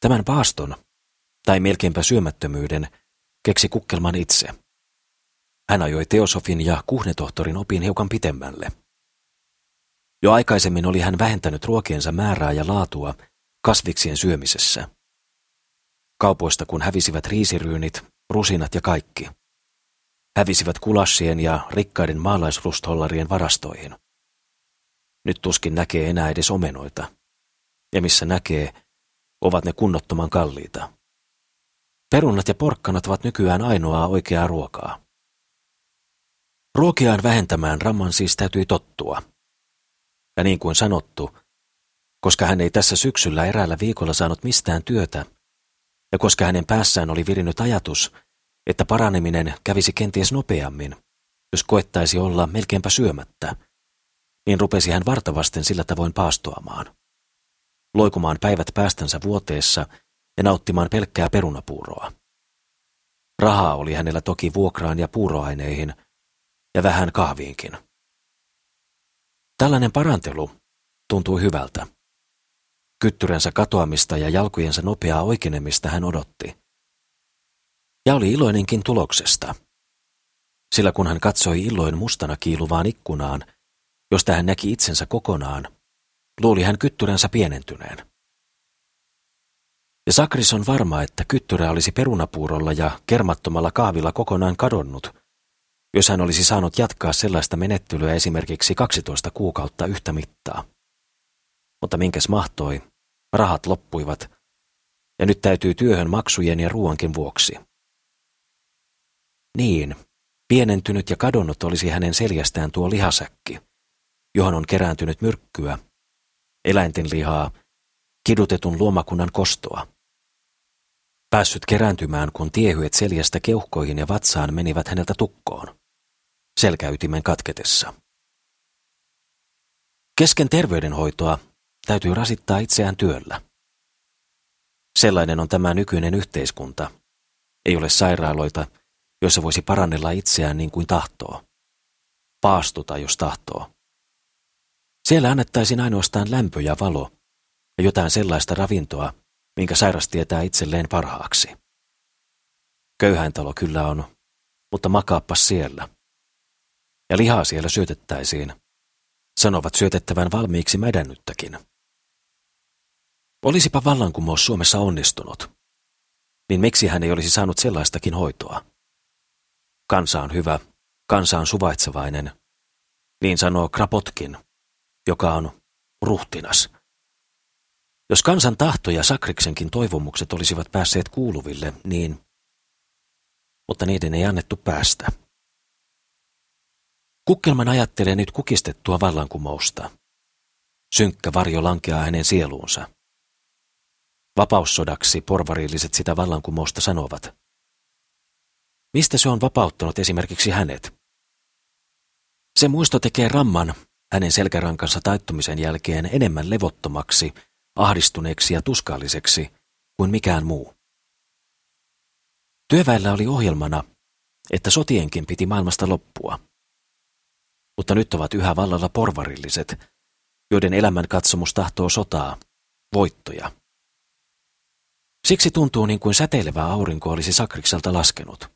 Tämän paaston, tai melkeinpä syömättömyyden, keksi Kukkelman itse. Hän ajoi teosofin ja kuhnetohtorin opin hiukan pitemmälle. Jo aikaisemmin oli hän vähentänyt ruokiensa määrää ja laatua kasviksien syömisessä. Kaupoista kun hävisivät riisiryynit, rusinat ja kaikki. Hävisivät kulassien ja rikkaiden maalaisrusthollarien varastoihin. Nyt tuskin näkee enää edes omenoita. Ja missä näkee, ovat ne kunnottoman kalliita. Perunat ja porkkanat ovat nykyään ainoaa oikeaa ruokaa. Ruokiaan vähentämään Ramman siis täytyi tottua. Ja niin kuin sanottu, koska hän ei tässä syksyllä eräällä viikolla saanut mistään työtä, ja koska hänen päässään oli virinnyt ajatus, että paraneminen kävisi kenties nopeammin, jos koettaisi olla melkeinpä syömättä, niin rupesi hän vartavasten sillä tavoin paastoamaan. Loikumaan päivät päästänsä vuoteessa ja nauttimaan pelkkää perunapuuroa. Rahaa oli hänellä toki vuokraan ja puuroaineihin, ja vähän kahviinkin. Tällainen parantelu tuntui hyvältä. Kyttyränsä katoamista ja jalkojensa nopeaa oikeenemista hän odotti. Ja oli iloinenkin tuloksesta. Sillä kun hän katsoi illoin mustana kiiluvaan ikkunaan, josta hän näki itsensä kokonaan, luuli hän kyttyränsä pienentyneen. Ja Sakris on varma, että kyttyrä olisi perunapuurolla ja kermattomalla kahvilla kokonaan kadonnut, jos hän olisi saanut jatkaa sellaista menettelyä esimerkiksi 12 kuukautta yhtä mittaa. Mutta minkäs mahtoi, rahat loppuivat, ja nyt täytyy työhön maksujen ja ruoankin vuoksi. Niin, pienentynyt ja kadonnut olisi hänen seljästään tuo lihasäkki, johon on kerääntynyt myrkkyä, eläinten lihaa, kidutetun luomakunnan kostoa. Päässyt kerääntymään, kun tiehyet seljästä keuhkoihin ja vatsaan menivät häneltä tukkoon selkäytimen katketessa. Kesken terveydenhoitoa täytyy rasittaa itseään työllä. Sellainen on tämä nykyinen yhteiskunta. Ei ole sairaaloita, joissa voisi parannella itseään niin kuin tahtoo. Paastuta, jos tahtoo. Siellä annettaisiin ainoastaan lämpö ja valo ja jotain sellaista ravintoa, minkä sairas tietää itselleen parhaaksi. Köyhäintalo kyllä on, mutta makaappas siellä – ja lihaa siellä syötettäisiin. Sanovat syötettävän valmiiksi mädännyttäkin. Olisipa vallankumous Suomessa onnistunut, niin miksi hän ei olisi saanut sellaistakin hoitoa? Kansa on hyvä, kansa on suvaitsevainen, niin sanoo Krapotkin, joka on ruhtinas. Jos kansan tahto ja Sakriksenkin toivomukset olisivat päässeet kuuluville, niin... Mutta niiden ei annettu päästä. Kukkelman ajattelee nyt kukistettua vallankumousta. Synkkä varjo lankeaa hänen sieluunsa. Vapaussodaksi porvarilliset sitä vallankumousta sanovat. Mistä se on vapauttanut esimerkiksi hänet? Se muisto tekee ramman hänen selkärankansa taittumisen jälkeen enemmän levottomaksi, ahdistuneeksi ja tuskalliseksi kuin mikään muu. Työväellä oli ohjelmana, että sotienkin piti maailmasta loppua mutta nyt ovat yhä vallalla porvarilliset, joiden elämän katsomus tahtoo sotaa, voittoja. Siksi tuntuu niin kuin säteilevä aurinko olisi Sakrikselta laskenut.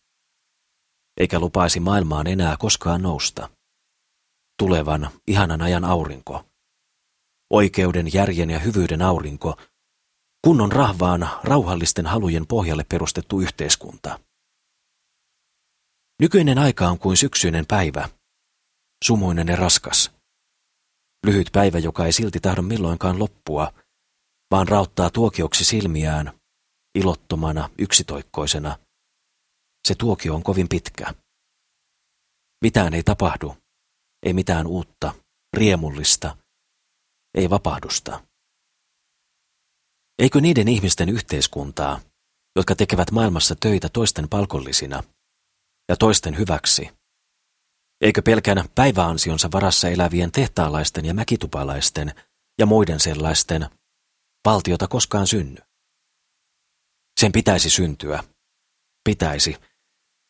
Eikä lupaisi maailmaan enää koskaan nousta. Tulevan, ihanan ajan aurinko. Oikeuden, järjen ja hyvyyden aurinko, kunnon rahvaan, rauhallisten halujen pohjalle perustettu yhteiskunta. Nykyinen aika on kuin syksyinen päivä, sumuinen ja raskas. Lyhyt päivä, joka ei silti tahdo milloinkaan loppua, vaan rauttaa tuokioksi silmiään, ilottomana, yksitoikkoisena. Se tuokio on kovin pitkä. Mitään ei tapahdu, ei mitään uutta, riemullista, ei vapahdusta. Eikö niiden ihmisten yhteiskuntaa, jotka tekevät maailmassa töitä toisten palkollisina ja toisten hyväksi, Eikö pelkän päiväansionsa varassa elävien tehtaalaisten ja mäkitupalaisten ja muiden sellaisten valtiota koskaan synny? Sen pitäisi syntyä. Pitäisi,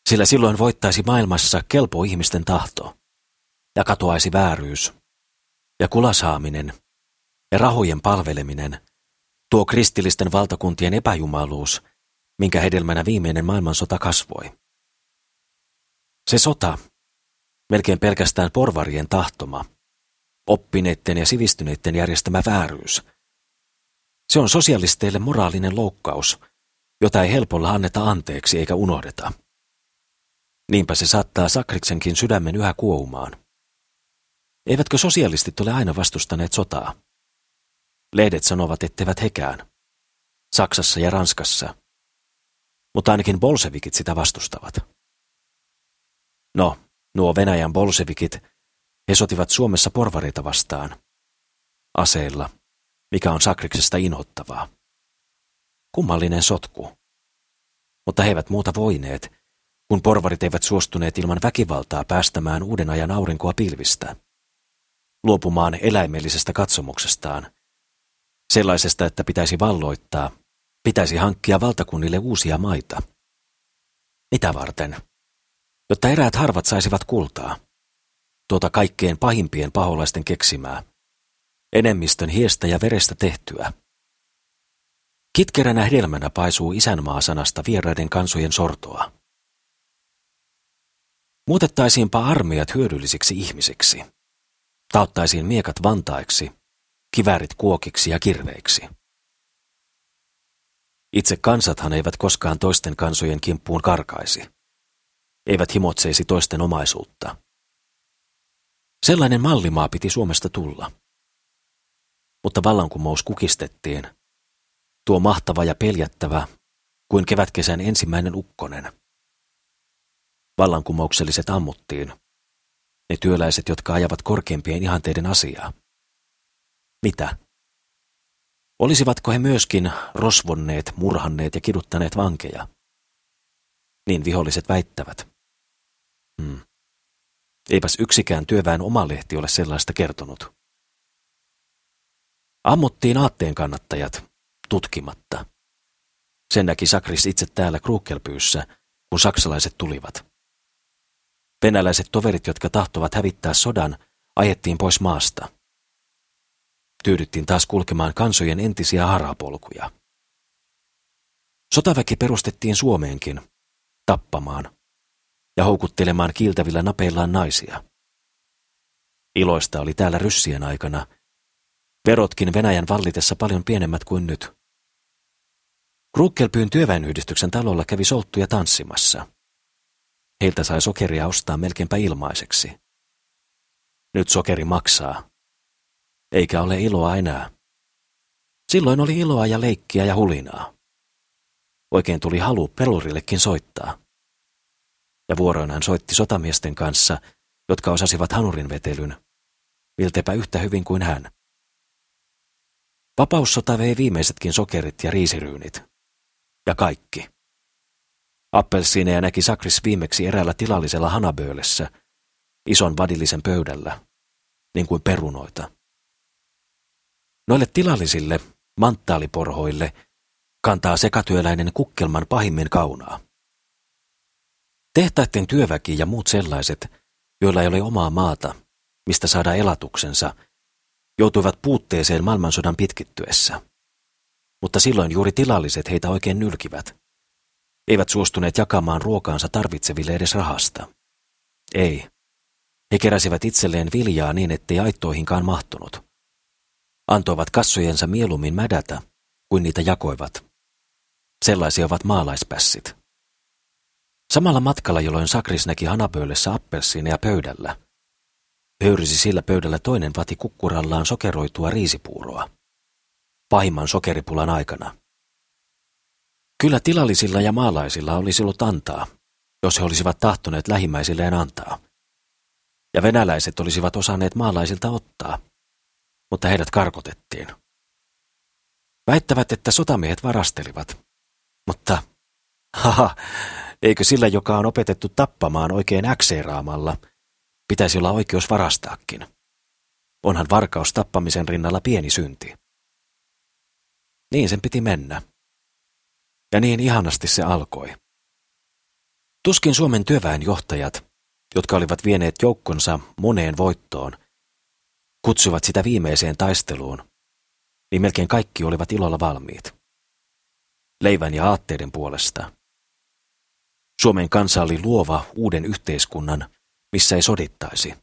sillä silloin voittaisi maailmassa kelpo ihmisten tahto ja katoaisi vääryys ja kulasaaminen ja rahojen palveleminen, tuo kristillisten valtakuntien epäjumaluus minkä hedelmänä viimeinen maailmansota kasvoi. Se sota, melkein pelkästään porvarien tahtoma, oppineiden ja sivistyneiden järjestämä vääryys. Se on sosialisteille moraalinen loukkaus, jota ei helpolla anneta anteeksi eikä unohdeta. Niinpä se saattaa Sakriksenkin sydämen yhä kuoumaan. Eivätkö sosialistit ole aina vastustaneet sotaa? Lehdet sanovat, etteivät hekään. Saksassa ja Ranskassa. Mutta ainakin bolsevikit sitä vastustavat. No, nuo Venäjän bolsevikit, he sotivat Suomessa porvareita vastaan. Aseilla, mikä on Sakriksesta inhottavaa. Kummallinen sotku. Mutta he eivät muuta voineet, kun porvarit eivät suostuneet ilman väkivaltaa päästämään uuden ajan aurinkoa pilvistä. Luopumaan eläimellisestä katsomuksestaan. Sellaisesta, että pitäisi valloittaa, pitäisi hankkia valtakunnille uusia maita. Mitä varten? Jotta eräät harvat saisivat kultaa. Tuota kaikkein pahimpien paholaisten keksimää. Enemmistön hiestä ja verestä tehtyä. Kitkeränä hedelmänä paisuu isänmaa-sanasta vieraiden kansojen sortoa. Muutettaisiinpa armeijat hyödyllisiksi ihmisiksi. Tauttaisiin miekat vantaiksi, kivärit kuokiksi ja kirveiksi. Itse kansathan eivät koskaan toisten kansojen kimppuun karkaisi. Eivät himotseisi toisten omaisuutta. Sellainen mallimaa piti Suomesta tulla. Mutta vallankumous kukistettiin. Tuo mahtava ja peljättävä, kuin kevätkesän ensimmäinen ukkonen. Vallankumoukselliset ammuttiin. Ne työläiset, jotka ajavat korkeimpien ihanteiden asiaa. Mitä? Olisivatko he myöskin rosvonneet, murhanneet ja kiduttaneet vankeja? Niin viholliset väittävät. Hmm. Eipäs yksikään työväen oma lehti ole sellaista kertonut. Ammuttiin aatteen kannattajat, tutkimatta. Sen näki Sakris itse täällä Kruukkelpyyssä, kun saksalaiset tulivat. Venäläiset toverit, jotka tahtovat hävittää sodan, ajettiin pois maasta. Tyydyttiin taas kulkemaan kansojen entisiä harapolkuja. Sotaväki perustettiin Suomeenkin, tappamaan ja houkuttelemaan kiiltävillä napeillaan naisia. Iloista oli täällä ryssien aikana, verotkin Venäjän vallitessa paljon pienemmät kuin nyt. Krukkelpyyn työväenyhdistyksen talolla kävi solttuja tanssimassa. Heiltä sai sokeria ostaa melkeinpä ilmaiseksi. Nyt sokeri maksaa. Eikä ole iloa enää. Silloin oli iloa ja leikkiä ja hulinaa. Oikein tuli halu pelurillekin soittaa. Ja vuoroin hän soitti sotamiesten kanssa, jotka osasivat hanurin vetelyn, miltepä yhtä hyvin kuin hän. Vapaussota vei viimeisetkin sokerit ja riisiryynit. Ja kaikki. Appelsiineja näki Sakris viimeksi eräällä tilallisella hanaböölessä, ison vadillisen pöydällä, niin kuin perunoita. Noille tilallisille, manttaaliporhoille, kantaa sekatyöläinen kukkelman pahimmin kaunaa. Tehtaiden työväki ja muut sellaiset, joilla ei ole omaa maata, mistä saada elatuksensa, joutuivat puutteeseen maailmansodan pitkittyessä. Mutta silloin juuri tilalliset heitä oikein nylkivät. Eivät suostuneet jakamaan ruokaansa tarvitseville edes rahasta. Ei. He keräsivät itselleen viljaa niin, ettei aittoihinkaan mahtunut. Antoivat kassojensa mieluummin mädätä, kuin niitä jakoivat. Sellaisia ovat maalaispässit. Samalla matkalla, jolloin Sakris näki hanapöydässä appelsiineja pöydällä, pöyrisi sillä pöydällä toinen vati kukkurallaan sokeroitua riisipuuroa. Pahimman sokeripulan aikana. Kyllä tilallisilla ja maalaisilla olisi ollut antaa, jos he olisivat tahtoneet lähimmäisilleen antaa. Ja venäläiset olisivat osanneet maalaisilta ottaa, mutta heidät karkotettiin. Väittävät, että sotamiehet varastelivat, mutta haha, eikö sillä, joka on opetettu tappamaan oikein äkseeraamalla, pitäisi olla oikeus varastaakin? Onhan varkaus tappamisen rinnalla pieni synti. Niin sen piti mennä. Ja niin ihanasti se alkoi. Tuskin Suomen työväenjohtajat, jotka olivat vieneet joukkonsa moneen voittoon, kutsuvat sitä viimeiseen taisteluun, niin melkein kaikki olivat ilolla valmiit. leivän ja aatteiden puolesta. Suomen kansa oli luova uuden yhteiskunnan, missä ei sodittaisi,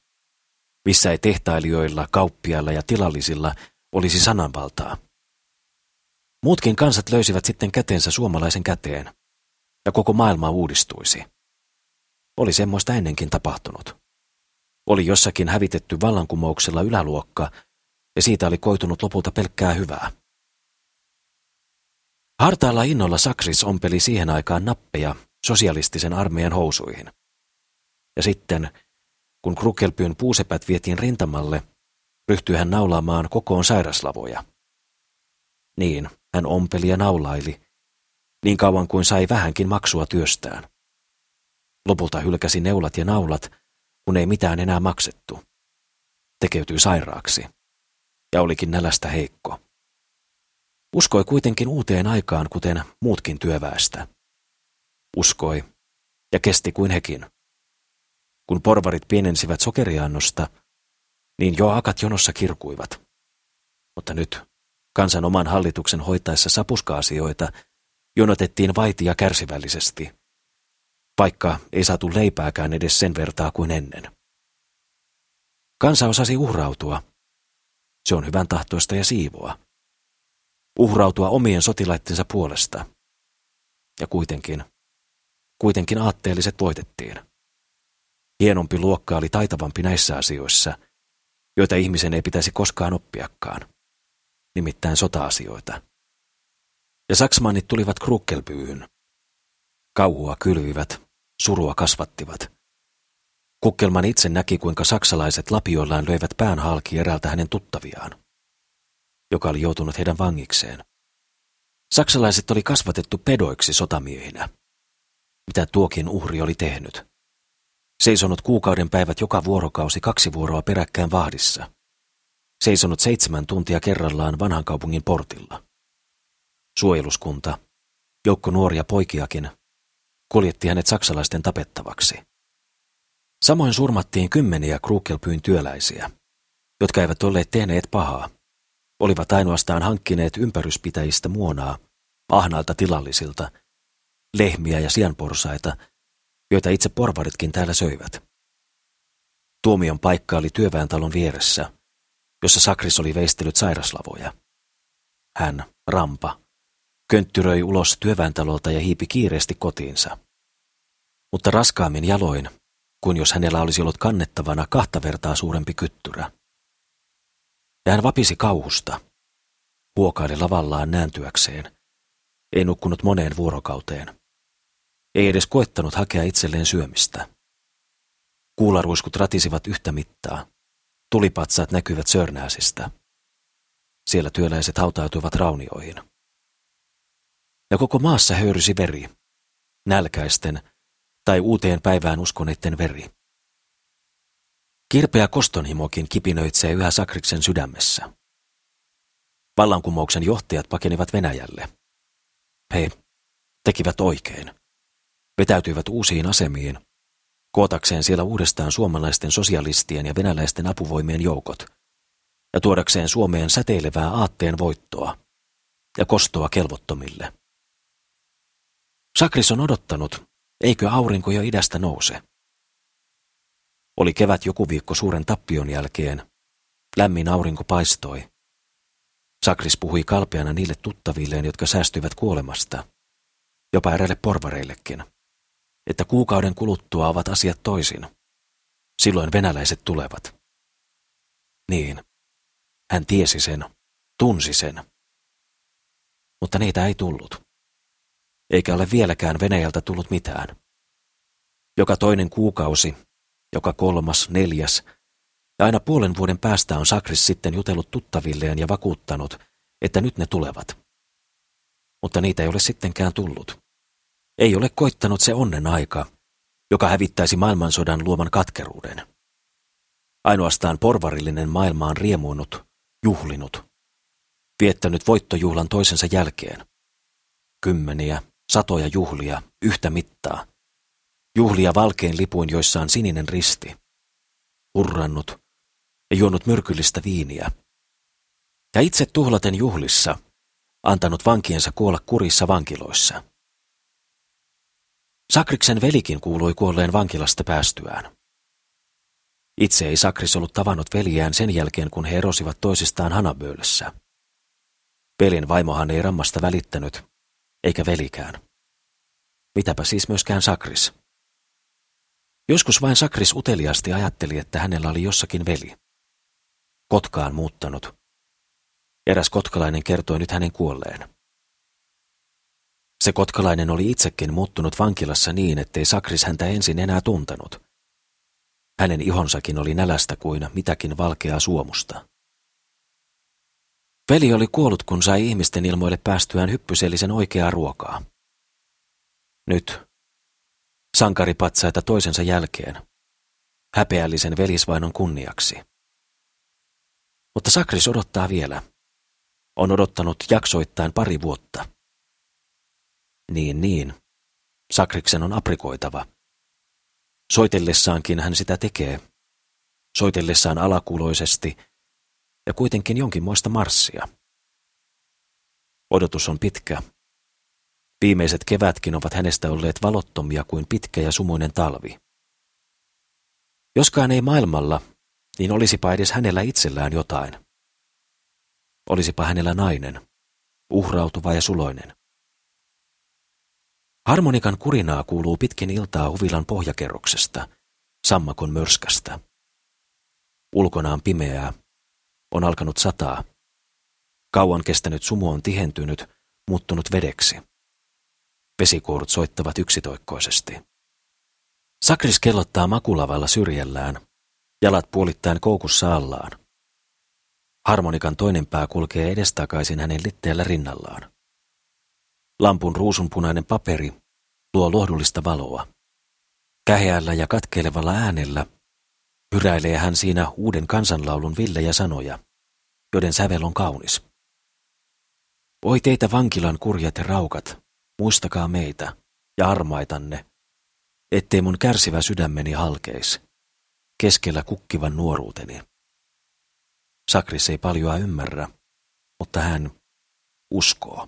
missä ei tehtailijoilla, kauppiailla ja tilallisilla olisi sananvaltaa. Muutkin kansat löysivät sitten käteensä suomalaisen käteen, ja koko maailma uudistuisi. Oli semmoista ennenkin tapahtunut. Oli jossakin hävitetty vallankumouksella yläluokka, ja siitä oli koitunut lopulta pelkkää hyvää. Hartaalla innolla Sakris ompeli siihen aikaan nappeja sosialistisen armeijan housuihin. Ja sitten, kun Krukelpyyn puusepät vietiin rintamalle, ryhtyi hän naulaamaan kokoon sairaslavoja. Niin, hän ompeli ja naulaili, niin kauan kuin sai vähänkin maksua työstään. Lopulta hylkäsi neulat ja naulat, kun ei mitään enää maksettu. Tekeytyi sairaaksi ja olikin nälästä heikko. Uskoi kuitenkin uuteen aikaan, kuten muutkin työväestä. Uskoi ja kesti kuin hekin. Kun porvarit pienensivät sokeriannosta, niin jo akat jonossa kirkuivat. Mutta nyt, kansan oman hallituksen hoitaessa sapuska-asioita, jonotettiin vaitia kärsivällisesti, vaikka ei saatu leipääkään edes sen vertaa kuin ennen. Kansa osasi uhrautua. Se on hyvän tahtoista ja siivoa. Uhrautua omien sotilaittensa puolesta. Ja kuitenkin, kuitenkin aatteelliset voitettiin. Hienompi luokka oli taitavampi näissä asioissa, joita ihmisen ei pitäisi koskaan oppiakaan, nimittäin sota-asioita ja saksmannit tulivat krukkelpyyhyn. Kauhua kylvivät, surua kasvattivat. Kukkelman itse näki, kuinka saksalaiset lapioillaan löivät pään halki eräältä hänen tuttaviaan, joka oli joutunut heidän vangikseen. Saksalaiset oli kasvatettu pedoiksi sotamiehinä. Mitä tuokin uhri oli tehnyt? Seisonut kuukauden päivät joka vuorokausi kaksi vuoroa peräkkään vahdissa. Seisonut seitsemän tuntia kerrallaan vanhan kaupungin portilla. Suojeluskunta, joukko nuoria poikiakin, kuljetti hänet saksalaisten tapettavaksi. Samoin surmattiin kymmeniä Krukelpyin työläisiä, jotka eivät olleet tehneet pahaa, olivat ainoastaan hankkineet ympäryspitäjistä muonaa, ahnaalta tilallisilta, lehmiä ja sianporsaita, joita itse porvaritkin täällä söivät. Tuomion paikka oli työväentalon vieressä, jossa Sakris oli veistellyt sairaslavoja. Hän, Rampa, könttyröi ulos työväentalolta ja hiipi kiireesti kotiinsa. Mutta raskaammin jaloin, kuin jos hänellä olisi ollut kannettavana kahta vertaa suurempi kyttyrä. Ja hän vapisi kauhusta, huokaili lavallaan nääntyäkseen. Ei nukkunut moneen vuorokauteen. Ei edes koettanut hakea itselleen syömistä. Kuularuiskut ratisivat yhtä mittaa. Tulipatsaat näkyvät Sörnääsistä. Siellä työläiset hautautuivat raunioihin ja koko maassa höyrysi veri, nälkäisten tai uuteen päivään uskoneiden veri. Kirpeä kostonhimokin kipinöitsee yhä Sakriksen sydämessä. Vallankumouksen johtajat pakenivat Venäjälle. He tekivät oikein. Vetäytyivät uusiin asemiin, kootakseen siellä uudestaan suomalaisten sosialistien ja venäläisten apuvoimien joukot, ja tuodakseen Suomeen säteilevää aatteen voittoa ja kostoa kelvottomille. Sakris on odottanut, eikö aurinko jo idästä nouse. Oli kevät joku viikko suuren tappion jälkeen. Lämmin aurinko paistoi. Sakris puhui kalpeana niille tuttavilleen, jotka säästyivät kuolemasta, jopa eräille porvareillekin, että kuukauden kuluttua ovat asiat toisin. Silloin venäläiset tulevat. Niin, hän tiesi sen, tunsi sen. Mutta niitä ei tullut eikä ole vieläkään Venäjältä tullut mitään. Joka toinen kuukausi, joka kolmas, neljäs, ja aina puolen vuoden päästä on Sakris sitten jutellut tuttavilleen ja vakuuttanut, että nyt ne tulevat. Mutta niitä ei ole sittenkään tullut. Ei ole koittanut se onnen aika, joka hävittäisi maailmansodan luoman katkeruuden. Ainoastaan porvarillinen maailma on riemuunut, juhlinut, viettänyt voittojuhlan toisensa jälkeen. Kymmeniä, satoja juhlia, yhtä mittaa. Juhlia valkein lipuin, joissa on sininen risti. Hurrannut ja juonut myrkyllistä viiniä. Ja itse tuhlaten juhlissa, antanut vankiensa kuolla kurissa vankiloissa. Sakriksen velikin kuului kuolleen vankilasta päästyään. Itse ei Sakris ollut tavannut veliään sen jälkeen, kun he erosivat toisistaan Hanaböölössä. Velin vaimohan ei rammasta välittänyt, eikä velikään. Mitäpä siis myöskään Sakris. Joskus vain Sakris uteliasti ajatteli, että hänellä oli jossakin veli. Kotkaan muuttanut. Eräs kotkalainen kertoi nyt hänen kuolleen. Se kotkalainen oli itsekin muuttunut vankilassa niin, ettei Sakris häntä ensin enää tuntenut. Hänen ihonsakin oli nälästä kuin mitäkin valkeaa suomusta. Veli oli kuollut, kun sai ihmisten ilmoille päästyään hyppysellisen oikeaa ruokaa. Nyt, sankaripatsaita toisensa jälkeen, häpeällisen velisvainon kunniaksi. Mutta Sakris odottaa vielä. On odottanut jaksoittain pari vuotta. Niin, niin. Sakriksen on aprikoitava. Soitellessaankin hän sitä tekee. Soitellessaan alakuloisesti ja kuitenkin jonkinmoista marssia. Odotus on pitkä. Viimeiset kevätkin ovat hänestä olleet valottomia kuin pitkä ja sumuinen talvi. Joskaan ei maailmalla, niin olisipa edes hänellä itsellään jotain. Olisipa hänellä nainen, uhrautuva ja suloinen. Harmonikan kurinaa kuuluu pitkin iltaa huvilan pohjakerroksesta, sammakon mörskästä. Ulkona on pimeää, on alkanut sataa. Kauan kestänyt sumu on tihentynyt, muuttunut vedeksi. Vesikuorut soittavat yksitoikkoisesti. Sakris kellottaa makulavalla syrjällään, jalat puolittain koukussa allaan. Harmonikan toinen pää kulkee edestakaisin hänen litteellä rinnallaan. Lampun ruusunpunainen paperi luo lohdullista valoa. Käheällä ja katkeilevalla äänellä hyräilee hän siinä uuden kansanlaulun villejä sanoja, joiden sävel on kaunis. Oi teitä vankilan kurjat ja raukat, muistakaa meitä ja armaitanne, ettei mun kärsivä sydämeni halkeis, keskellä kukkivan nuoruuteni. Sakris ei paljoa ymmärrä, mutta hän uskoo.